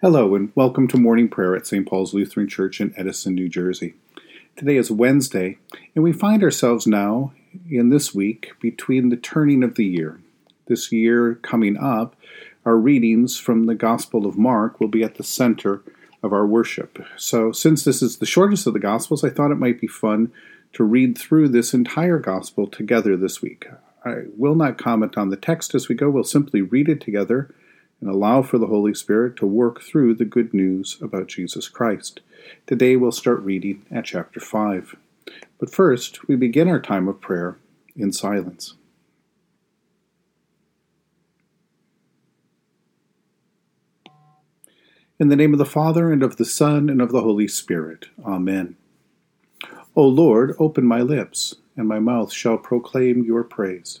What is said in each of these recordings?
Hello, and welcome to morning prayer at St. Paul's Lutheran Church in Edison, New Jersey. Today is Wednesday, and we find ourselves now in this week between the turning of the year. This year coming up, our readings from the Gospel of Mark will be at the center of our worship. So, since this is the shortest of the Gospels, I thought it might be fun to read through this entire Gospel together this week. I will not comment on the text as we go, we'll simply read it together and allow for the Holy Spirit to work through the good news about Jesus Christ. Today we'll start reading at chapter 5. But first, we begin our time of prayer in silence. In the name of the Father, and of the Son, and of the Holy Spirit. Amen. O Lord, open my lips, and my mouth shall proclaim your praise.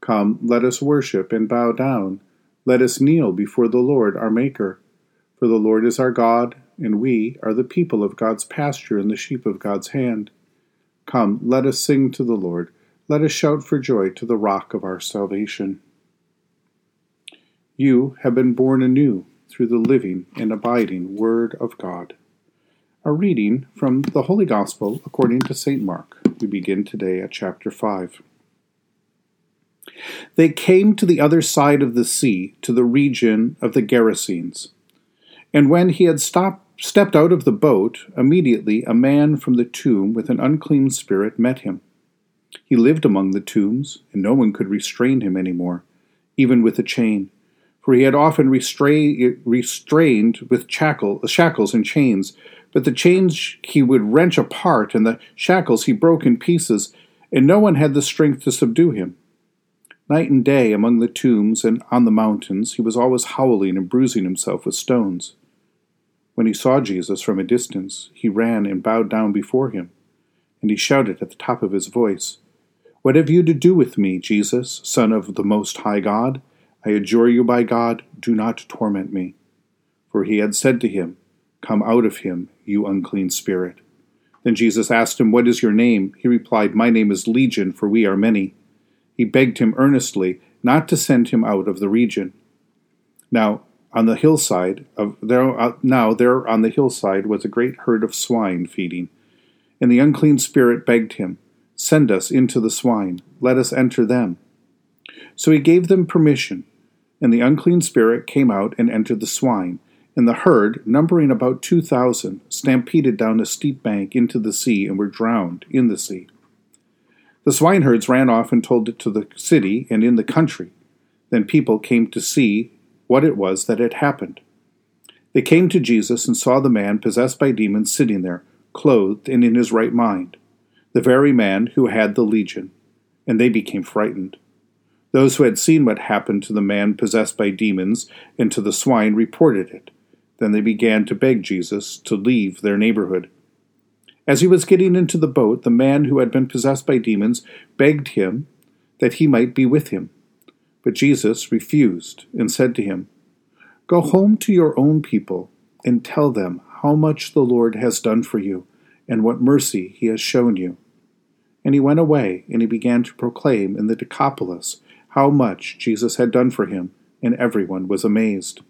Come, let us worship and bow down. Let us kneel before the Lord our Maker. For the Lord is our God, and we are the people of God's pasture and the sheep of God's hand. Come, let us sing to the Lord. Let us shout for joy to the rock of our salvation. You have been born anew through the living and abiding Word of God. A reading from the Holy Gospel according to St. Mark. We begin today at chapter 5. They came to the other side of the sea, to the region of the Gerasenes. And when he had stopped, stepped out of the boat, immediately a man from the tomb with an unclean spirit met him. He lived among the tombs, and no one could restrain him any more, even with a chain, for he had often restra- restrained with shackle, uh, shackles and chains. But the chains he would wrench apart, and the shackles he broke in pieces, and no one had the strength to subdue him. Night and day among the tombs and on the mountains, he was always howling and bruising himself with stones. When he saw Jesus from a distance, he ran and bowed down before him, and he shouted at the top of his voice, What have you to do with me, Jesus, Son of the Most High God? I adjure you by God, do not torment me. For he had said to him, Come out of him, you unclean spirit. Then Jesus asked him, What is your name? He replied, My name is Legion, for we are many he begged him earnestly not to send him out of the region. Now, on the hillside of there, uh, now there on the hillside was a great herd of swine feeding, and the unclean spirit begged him, "Send us into the swine; let us enter them." So he gave them permission, and the unclean spirit came out and entered the swine, and the herd, numbering about two thousand, stampeded down a steep bank into the sea and were drowned in the sea. The swineherds ran off and told it to the city and in the country. Then people came to see what it was that had happened. They came to Jesus and saw the man possessed by demons sitting there, clothed and in his right mind, the very man who had the legion, and they became frightened. Those who had seen what happened to the man possessed by demons and to the swine reported it. Then they began to beg Jesus to leave their neighborhood. As he was getting into the boat, the man who had been possessed by demons begged him that he might be with him. But Jesus refused and said to him, Go home to your own people and tell them how much the Lord has done for you and what mercy he has shown you. And he went away and he began to proclaim in the Decapolis how much Jesus had done for him, and everyone was amazed.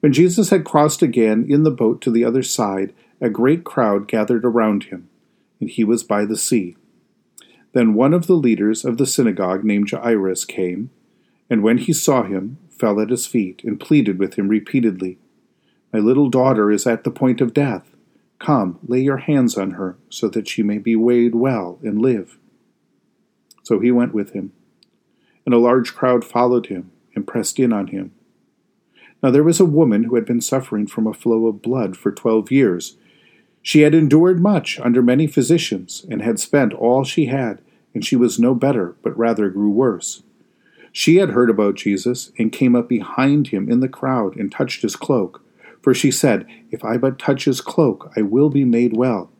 When Jesus had crossed again in the boat to the other side, a great crowd gathered around him, and he was by the sea. Then one of the leaders of the synagogue named Jairus came, and when he saw him, fell at his feet and pleaded with him repeatedly, My little daughter is at the point of death. Come, lay your hands on her, so that she may be weighed well and live. So he went with him, and a large crowd followed him and pressed in on him. Now there was a woman who had been suffering from a flow of blood for twelve years. She had endured much under many physicians, and had spent all she had, and she was no better, but rather grew worse. She had heard about Jesus, and came up behind him in the crowd, and touched his cloak. For she said, If I but touch his cloak, I will be made well.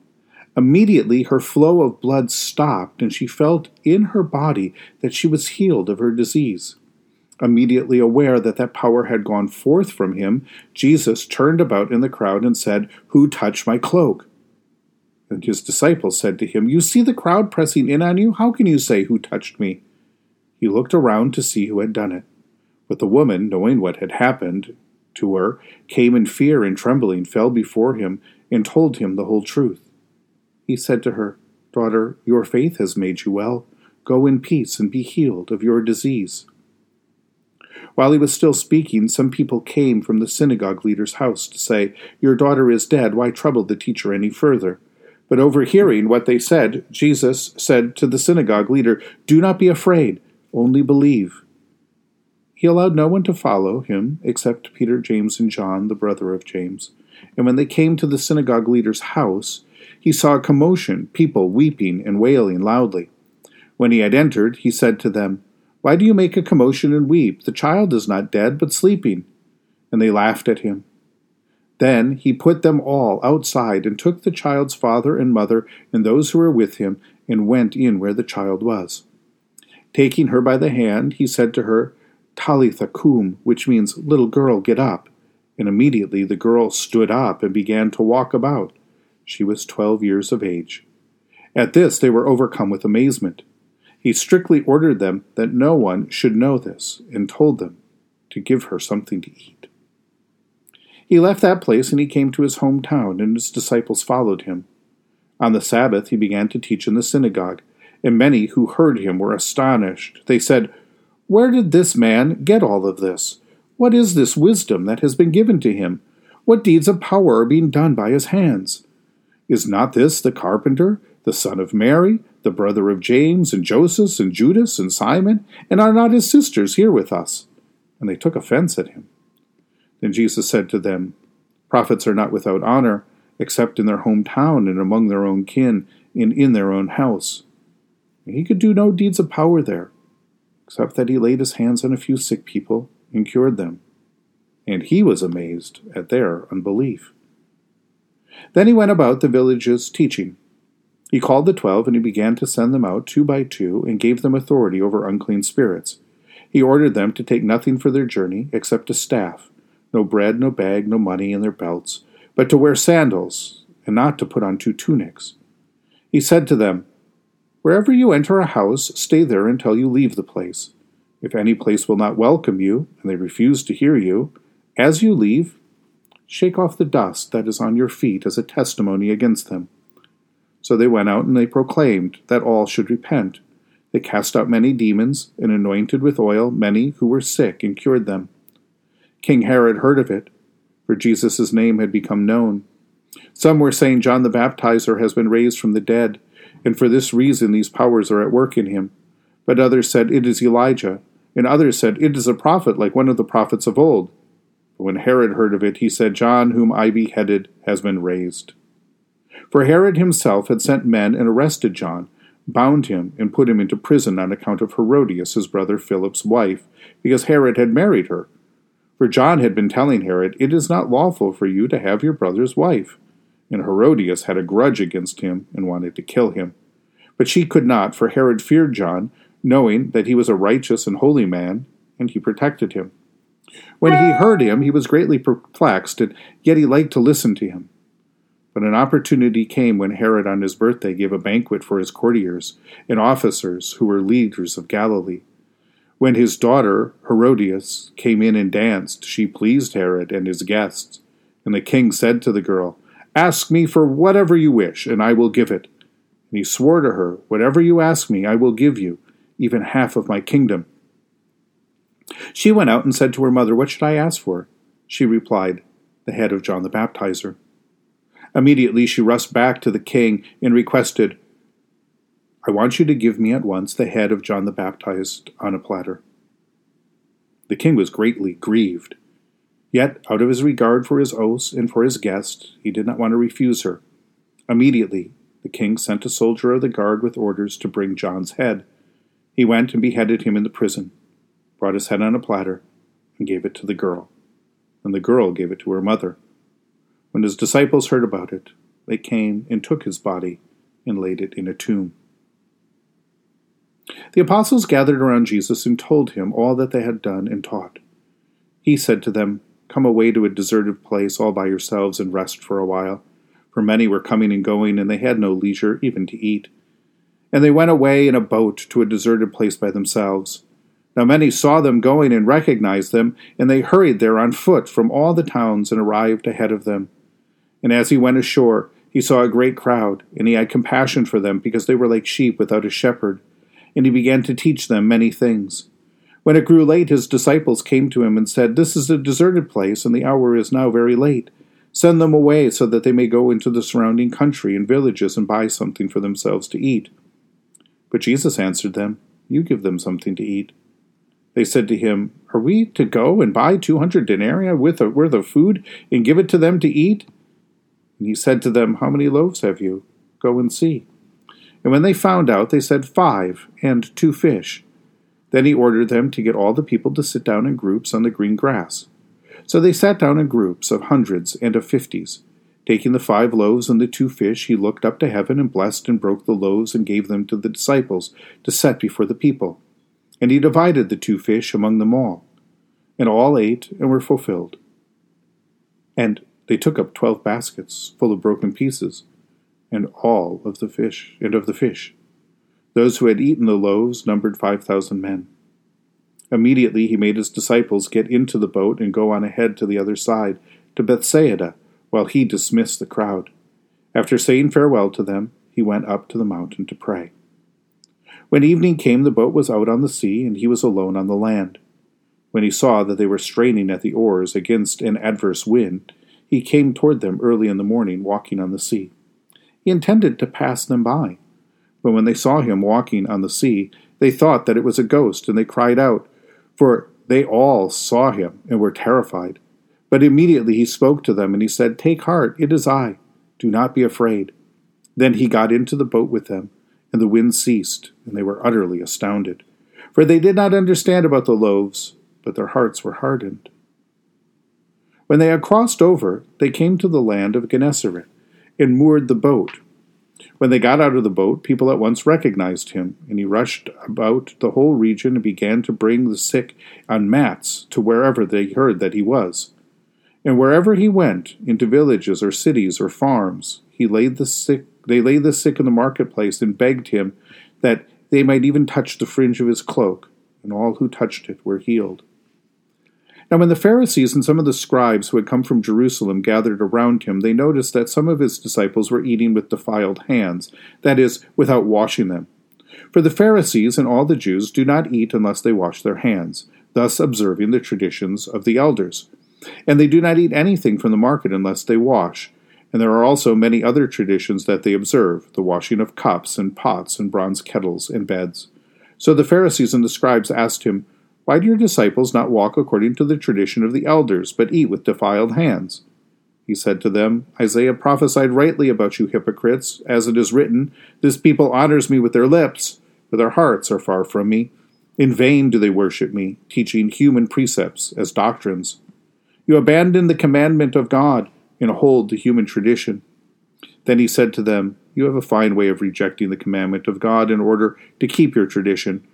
Immediately her flow of blood stopped, and she felt in her body that she was healed of her disease. Immediately aware that that power had gone forth from him, Jesus turned about in the crowd and said, Who touched my cloak? And his disciples said to him, You see the crowd pressing in on you? How can you say, Who touched me? He looked around to see who had done it. But the woman, knowing what had happened, to her, came in fear and trembling, fell before him, and told him the whole truth. He said to her, Daughter, your faith has made you well. Go in peace and be healed of your disease. While he was still speaking, some people came from the synagogue leader's house to say, Your daughter is dead. Why trouble the teacher any further? But overhearing what they said, Jesus said to the synagogue leader, Do not be afraid, only believe. He allowed no one to follow him except Peter, James, and John, the brother of James. And when they came to the synagogue leader's house, he saw a commotion, people weeping and wailing loudly. When he had entered, he said to them, Why do you make a commotion and weep? The child is not dead, but sleeping. And they laughed at him. Then he put them all outside and took the child's father and mother and those who were with him and went in where the child was. Taking her by the hand, he said to her, Talitha cum, which means, Little girl, get up. And immediately the girl stood up and began to walk about. She was twelve years of age. At this they were overcome with amazement. He strictly ordered them that no one should know this, and told them to give her something to eat. He left that place and he came to his hometown, and his disciples followed him. On the Sabbath he began to teach in the synagogue, and many who heard him were astonished. They said, where did this man get all of this? What is this wisdom that has been given to him? What deeds of power are being done by his hands? Is not this the carpenter, the son of Mary, the brother of James and Joseph and Judas and Simon? And are not his sisters here with us? And they took offense at him. Then Jesus said to them, Prophets are not without honor, except in their hometown and among their own kin and in their own house. And he could do no deeds of power there except that he laid his hands on a few sick people and cured them. And he was amazed at their unbelief. Then he went about the villages teaching. He called the twelve, and he began to send them out two by two, and gave them authority over unclean spirits. He ordered them to take nothing for their journey except a staff, no bread, no bag, no money in their belts, but to wear sandals, and not to put on two tunics. He said to them, Wherever you enter a house, stay there until you leave the place. If any place will not welcome you, and they refuse to hear you, as you leave, shake off the dust that is on your feet as a testimony against them. So they went out and they proclaimed that all should repent. They cast out many demons and anointed with oil many who were sick and cured them. King Herod heard of it, for Jesus' name had become known. Some were saying John the Baptizer has been raised from the dead and for this reason these powers are at work in him. But others said, It is Elijah, and others said, It is a prophet like one of the prophets of old. But when Herod heard of it, he said, John, whom I beheaded, has been raised. For Herod himself had sent men and arrested John, bound him, and put him into prison on account of Herodias, his brother Philip's wife, because Herod had married her. For John had been telling Herod, It is not lawful for you to have your brother's wife and Herodias had a grudge against him and wanted to kill him. But she could not, for Herod feared John, knowing that he was a righteous and holy man, and he protected him. When he heard him, he was greatly perplexed, and yet he liked to listen to him. But an opportunity came when Herod on his birthday gave a banquet for his courtiers and officers who were leaders of Galilee. When his daughter, Herodias, came in and danced, she pleased Herod and his guests. And the king said to the girl, Ask me for whatever you wish, and I will give it. And he swore to her, Whatever you ask me, I will give you, even half of my kingdom. She went out and said to her mother, What should I ask for? She replied, The head of John the Baptizer. Immediately she rushed back to the king and requested, I want you to give me at once the head of John the Baptist on a platter. The king was greatly grieved. Yet, out of his regard for his oaths and for his guest, he did not want to refuse her. Immediately, the king sent a soldier of the guard with orders to bring John's head. He went and beheaded him in the prison, brought his head on a platter, and gave it to the girl. And the girl gave it to her mother. When his disciples heard about it, they came and took his body and laid it in a tomb. The apostles gathered around Jesus and told him all that they had done and taught. He said to them, Come away to a deserted place all by yourselves and rest for a while. For many were coming and going, and they had no leisure even to eat. And they went away in a boat to a deserted place by themselves. Now many saw them going and recognized them, and they hurried there on foot from all the towns and arrived ahead of them. And as he went ashore, he saw a great crowd, and he had compassion for them because they were like sheep without a shepherd and he began to teach them many things. When it grew late, his disciples came to him and said, This is a deserted place, and the hour is now very late. Send them away so that they may go into the surrounding country and villages and buy something for themselves to eat. But Jesus answered them, You give them something to eat. They said to him, Are we to go and buy two hundred denarii worth of food and give it to them to eat? And he said to them, How many loaves have you? Go and see. And when they found out, they said, Five, and two fish. Then he ordered them to get all the people to sit down in groups on the green grass. So they sat down in groups of hundreds and of fifties. Taking the five loaves and the two fish, he looked up to heaven and blessed and broke the loaves and gave them to the disciples to set before the people. And he divided the two fish among them all. And all ate and were fulfilled. And they took up twelve baskets full of broken pieces and all of the fish and of the fish. Those who had eaten the loaves numbered five thousand men. Immediately he made his disciples get into the boat and go on ahead to the other side, to Bethsaida, while he dismissed the crowd. After saying farewell to them, he went up to the mountain to pray. When evening came, the boat was out on the sea, and he was alone on the land. When he saw that they were straining at the oars against an adverse wind, he came toward them early in the morning, walking on the sea. He intended to pass them by. But when they saw him walking on the sea, they thought that it was a ghost, and they cried out, for they all saw him and were terrified. But immediately he spoke to them, and he said, Take heart, it is I. Do not be afraid. Then he got into the boat with them, and the wind ceased, and they were utterly astounded. For they did not understand about the loaves, but their hearts were hardened. When they had crossed over, they came to the land of Gennesaret and moored the boat. When they got out of the boat, people at once recognized him, and he rushed about the whole region and began to bring the sick on mats to wherever they heard that he was. And wherever he went, into villages or cities or farms, he laid the sick they laid the sick in the marketplace and begged him that they might even touch the fringe of his cloak, and all who touched it were healed. Now, when the Pharisees and some of the scribes who had come from Jerusalem gathered around him, they noticed that some of his disciples were eating with defiled hands, that is, without washing them. For the Pharisees and all the Jews do not eat unless they wash their hands, thus observing the traditions of the elders. And they do not eat anything from the market unless they wash. And there are also many other traditions that they observe the washing of cups and pots and bronze kettles and beds. So the Pharisees and the scribes asked him, why do your disciples not walk according to the tradition of the elders, but eat with defiled hands? He said to them, Isaiah prophesied rightly about you hypocrites, as it is written, This people honors me with their lips, but their hearts are far from me. In vain do they worship me, teaching human precepts as doctrines. You abandon the commandment of God and hold to human tradition. Then he said to them, You have a fine way of rejecting the commandment of God in order to keep your tradition.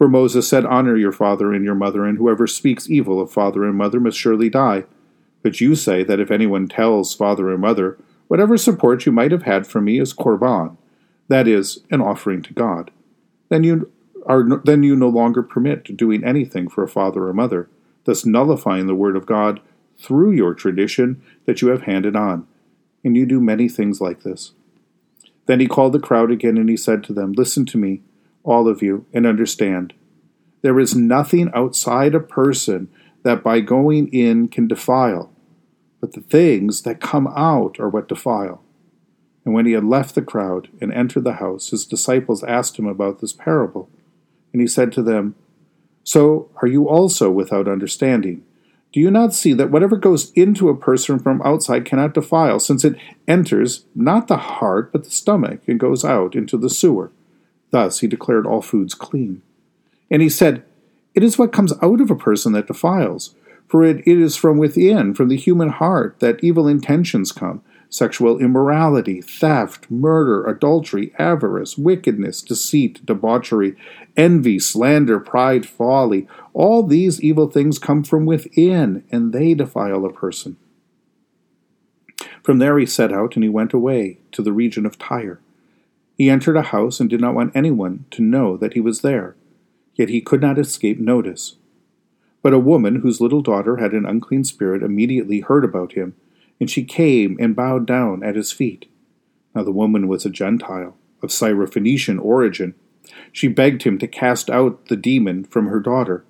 For Moses said, Honor your father and your mother, and whoever speaks evil of father and mother must surely die. But you say that if anyone tells father or mother, Whatever support you might have had from me is korban, that is, an offering to God, then you are then you no longer permit doing anything for a father or mother, thus nullifying the word of God through your tradition that you have handed on. And you do many things like this. Then he called the crowd again and he said to them, Listen to me all of you, and understand. There is nothing outside a person that by going in can defile, but the things that come out are what defile. And when he had left the crowd and entered the house, his disciples asked him about this parable. And he said to them, So are you also without understanding? Do you not see that whatever goes into a person from outside cannot defile, since it enters not the heart, but the stomach, and goes out into the sewer? Thus he declared all foods clean. And he said, It is what comes out of a person that defiles. For it, it is from within, from the human heart, that evil intentions come sexual immorality, theft, murder, adultery, avarice, wickedness, deceit, debauchery, envy, slander, pride, folly. All these evil things come from within, and they defile a person. From there he set out, and he went away to the region of Tyre. He entered a house and did not want anyone to know that he was there, yet he could not escape notice. But a woman whose little daughter had an unclean spirit immediately heard about him, and she came and bowed down at his feet. Now the woman was a Gentile, of Syrophoenician origin. She begged him to cast out the demon from her daughter.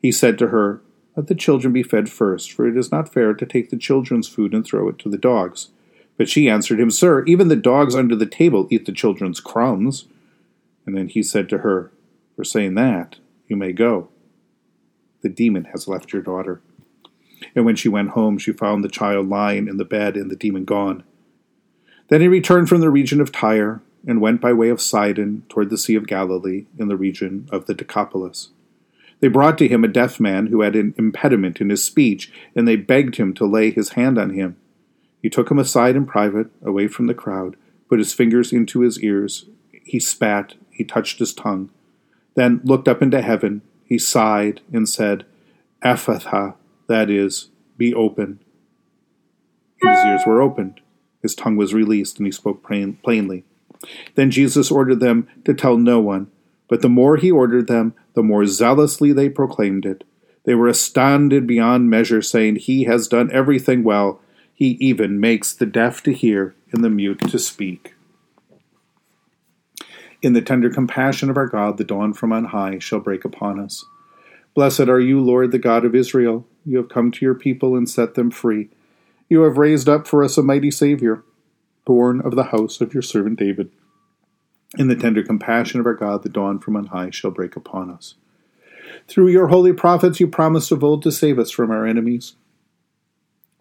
He said to her, Let the children be fed first, for it is not fair to take the children's food and throw it to the dogs. But she answered him, Sir, even the dogs under the table eat the children's crumbs. And then he said to her, For saying that, you may go the demon has left your daughter. And when she went home, she found the child lying in the bed and the demon gone. Then he returned from the region of Tyre and went by way of Sidon toward the Sea of Galilee in the region of the Decapolis. They brought to him a deaf man who had an impediment in his speech, and they begged him to lay his hand on him. He took him aside in private, away from the crowd, put his fingers into his ears. He spat, he touched his tongue, then looked up into heaven he sighed and said, Ephphatha, that is, be open. And his ears were opened. His tongue was released, and he spoke plainly. Then Jesus ordered them to tell no one, but the more he ordered them, the more zealously they proclaimed it. They were astounded beyond measure, saying, He has done everything well. He even makes the deaf to hear and the mute to speak. In the tender compassion of our God, the dawn from on high shall break upon us. Blessed are you, Lord, the God of Israel. You have come to your people and set them free. You have raised up for us a mighty Savior, born of the house of your servant David. In the tender compassion of our God, the dawn from on high shall break upon us. Through your holy prophets, you promised of old to save us from our enemies,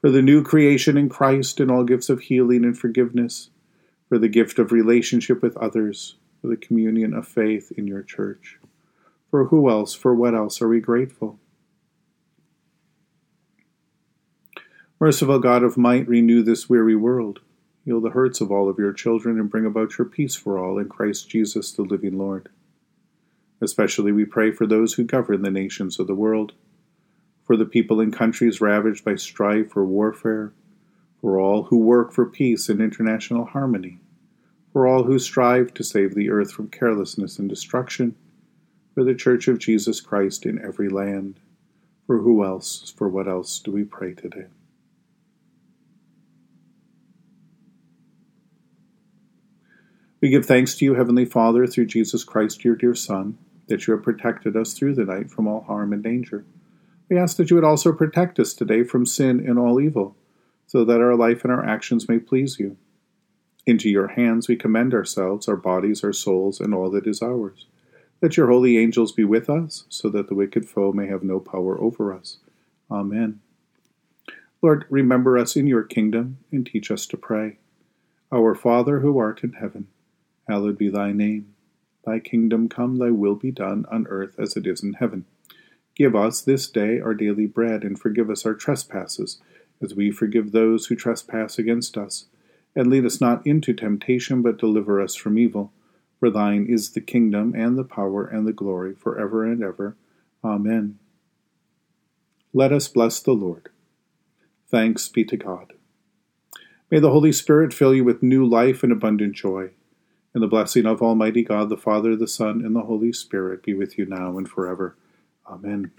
for the new creation in Christ and all gifts of healing and forgiveness, for the gift of relationship with others, for the communion of faith in your church. For who else, for what else are we grateful? Merciful God of might, renew this weary world. Heal the hurts of all of your children and bring about your peace for all in Christ Jesus, the living Lord. Especially we pray for those who govern the nations of the world for the people in countries ravaged by strife or warfare, for all who work for peace and international harmony, for all who strive to save the earth from carelessness and destruction, for the Church of Jesus Christ in every land. For who else, for what else do we pray today? We give thanks to you, Heavenly Father, through Jesus Christ, your dear Son, that you have protected us through the night from all harm and danger. We ask that you would also protect us today from sin and all evil, so that our life and our actions may please you. Into your hands we commend ourselves, our bodies, our souls, and all that is ours. Let your holy angels be with us, so that the wicked foe may have no power over us. Amen. Lord, remember us in your kingdom and teach us to pray. Our Father who art in heaven, hallowed be thy name. Thy kingdom come, thy will be done on earth as it is in heaven. Give us this day our daily bread, and forgive us our trespasses, as we forgive those who trespass against us. And lead us not into temptation, but deliver us from evil. For thine is the kingdom, and the power, and the glory, for ever and ever. Amen. Let us bless the Lord. Thanks be to God. May the Holy Spirit fill you with new life and abundant joy. And the blessing of Almighty God, the Father, the Son, and the Holy Spirit be with you now and forever. Amen.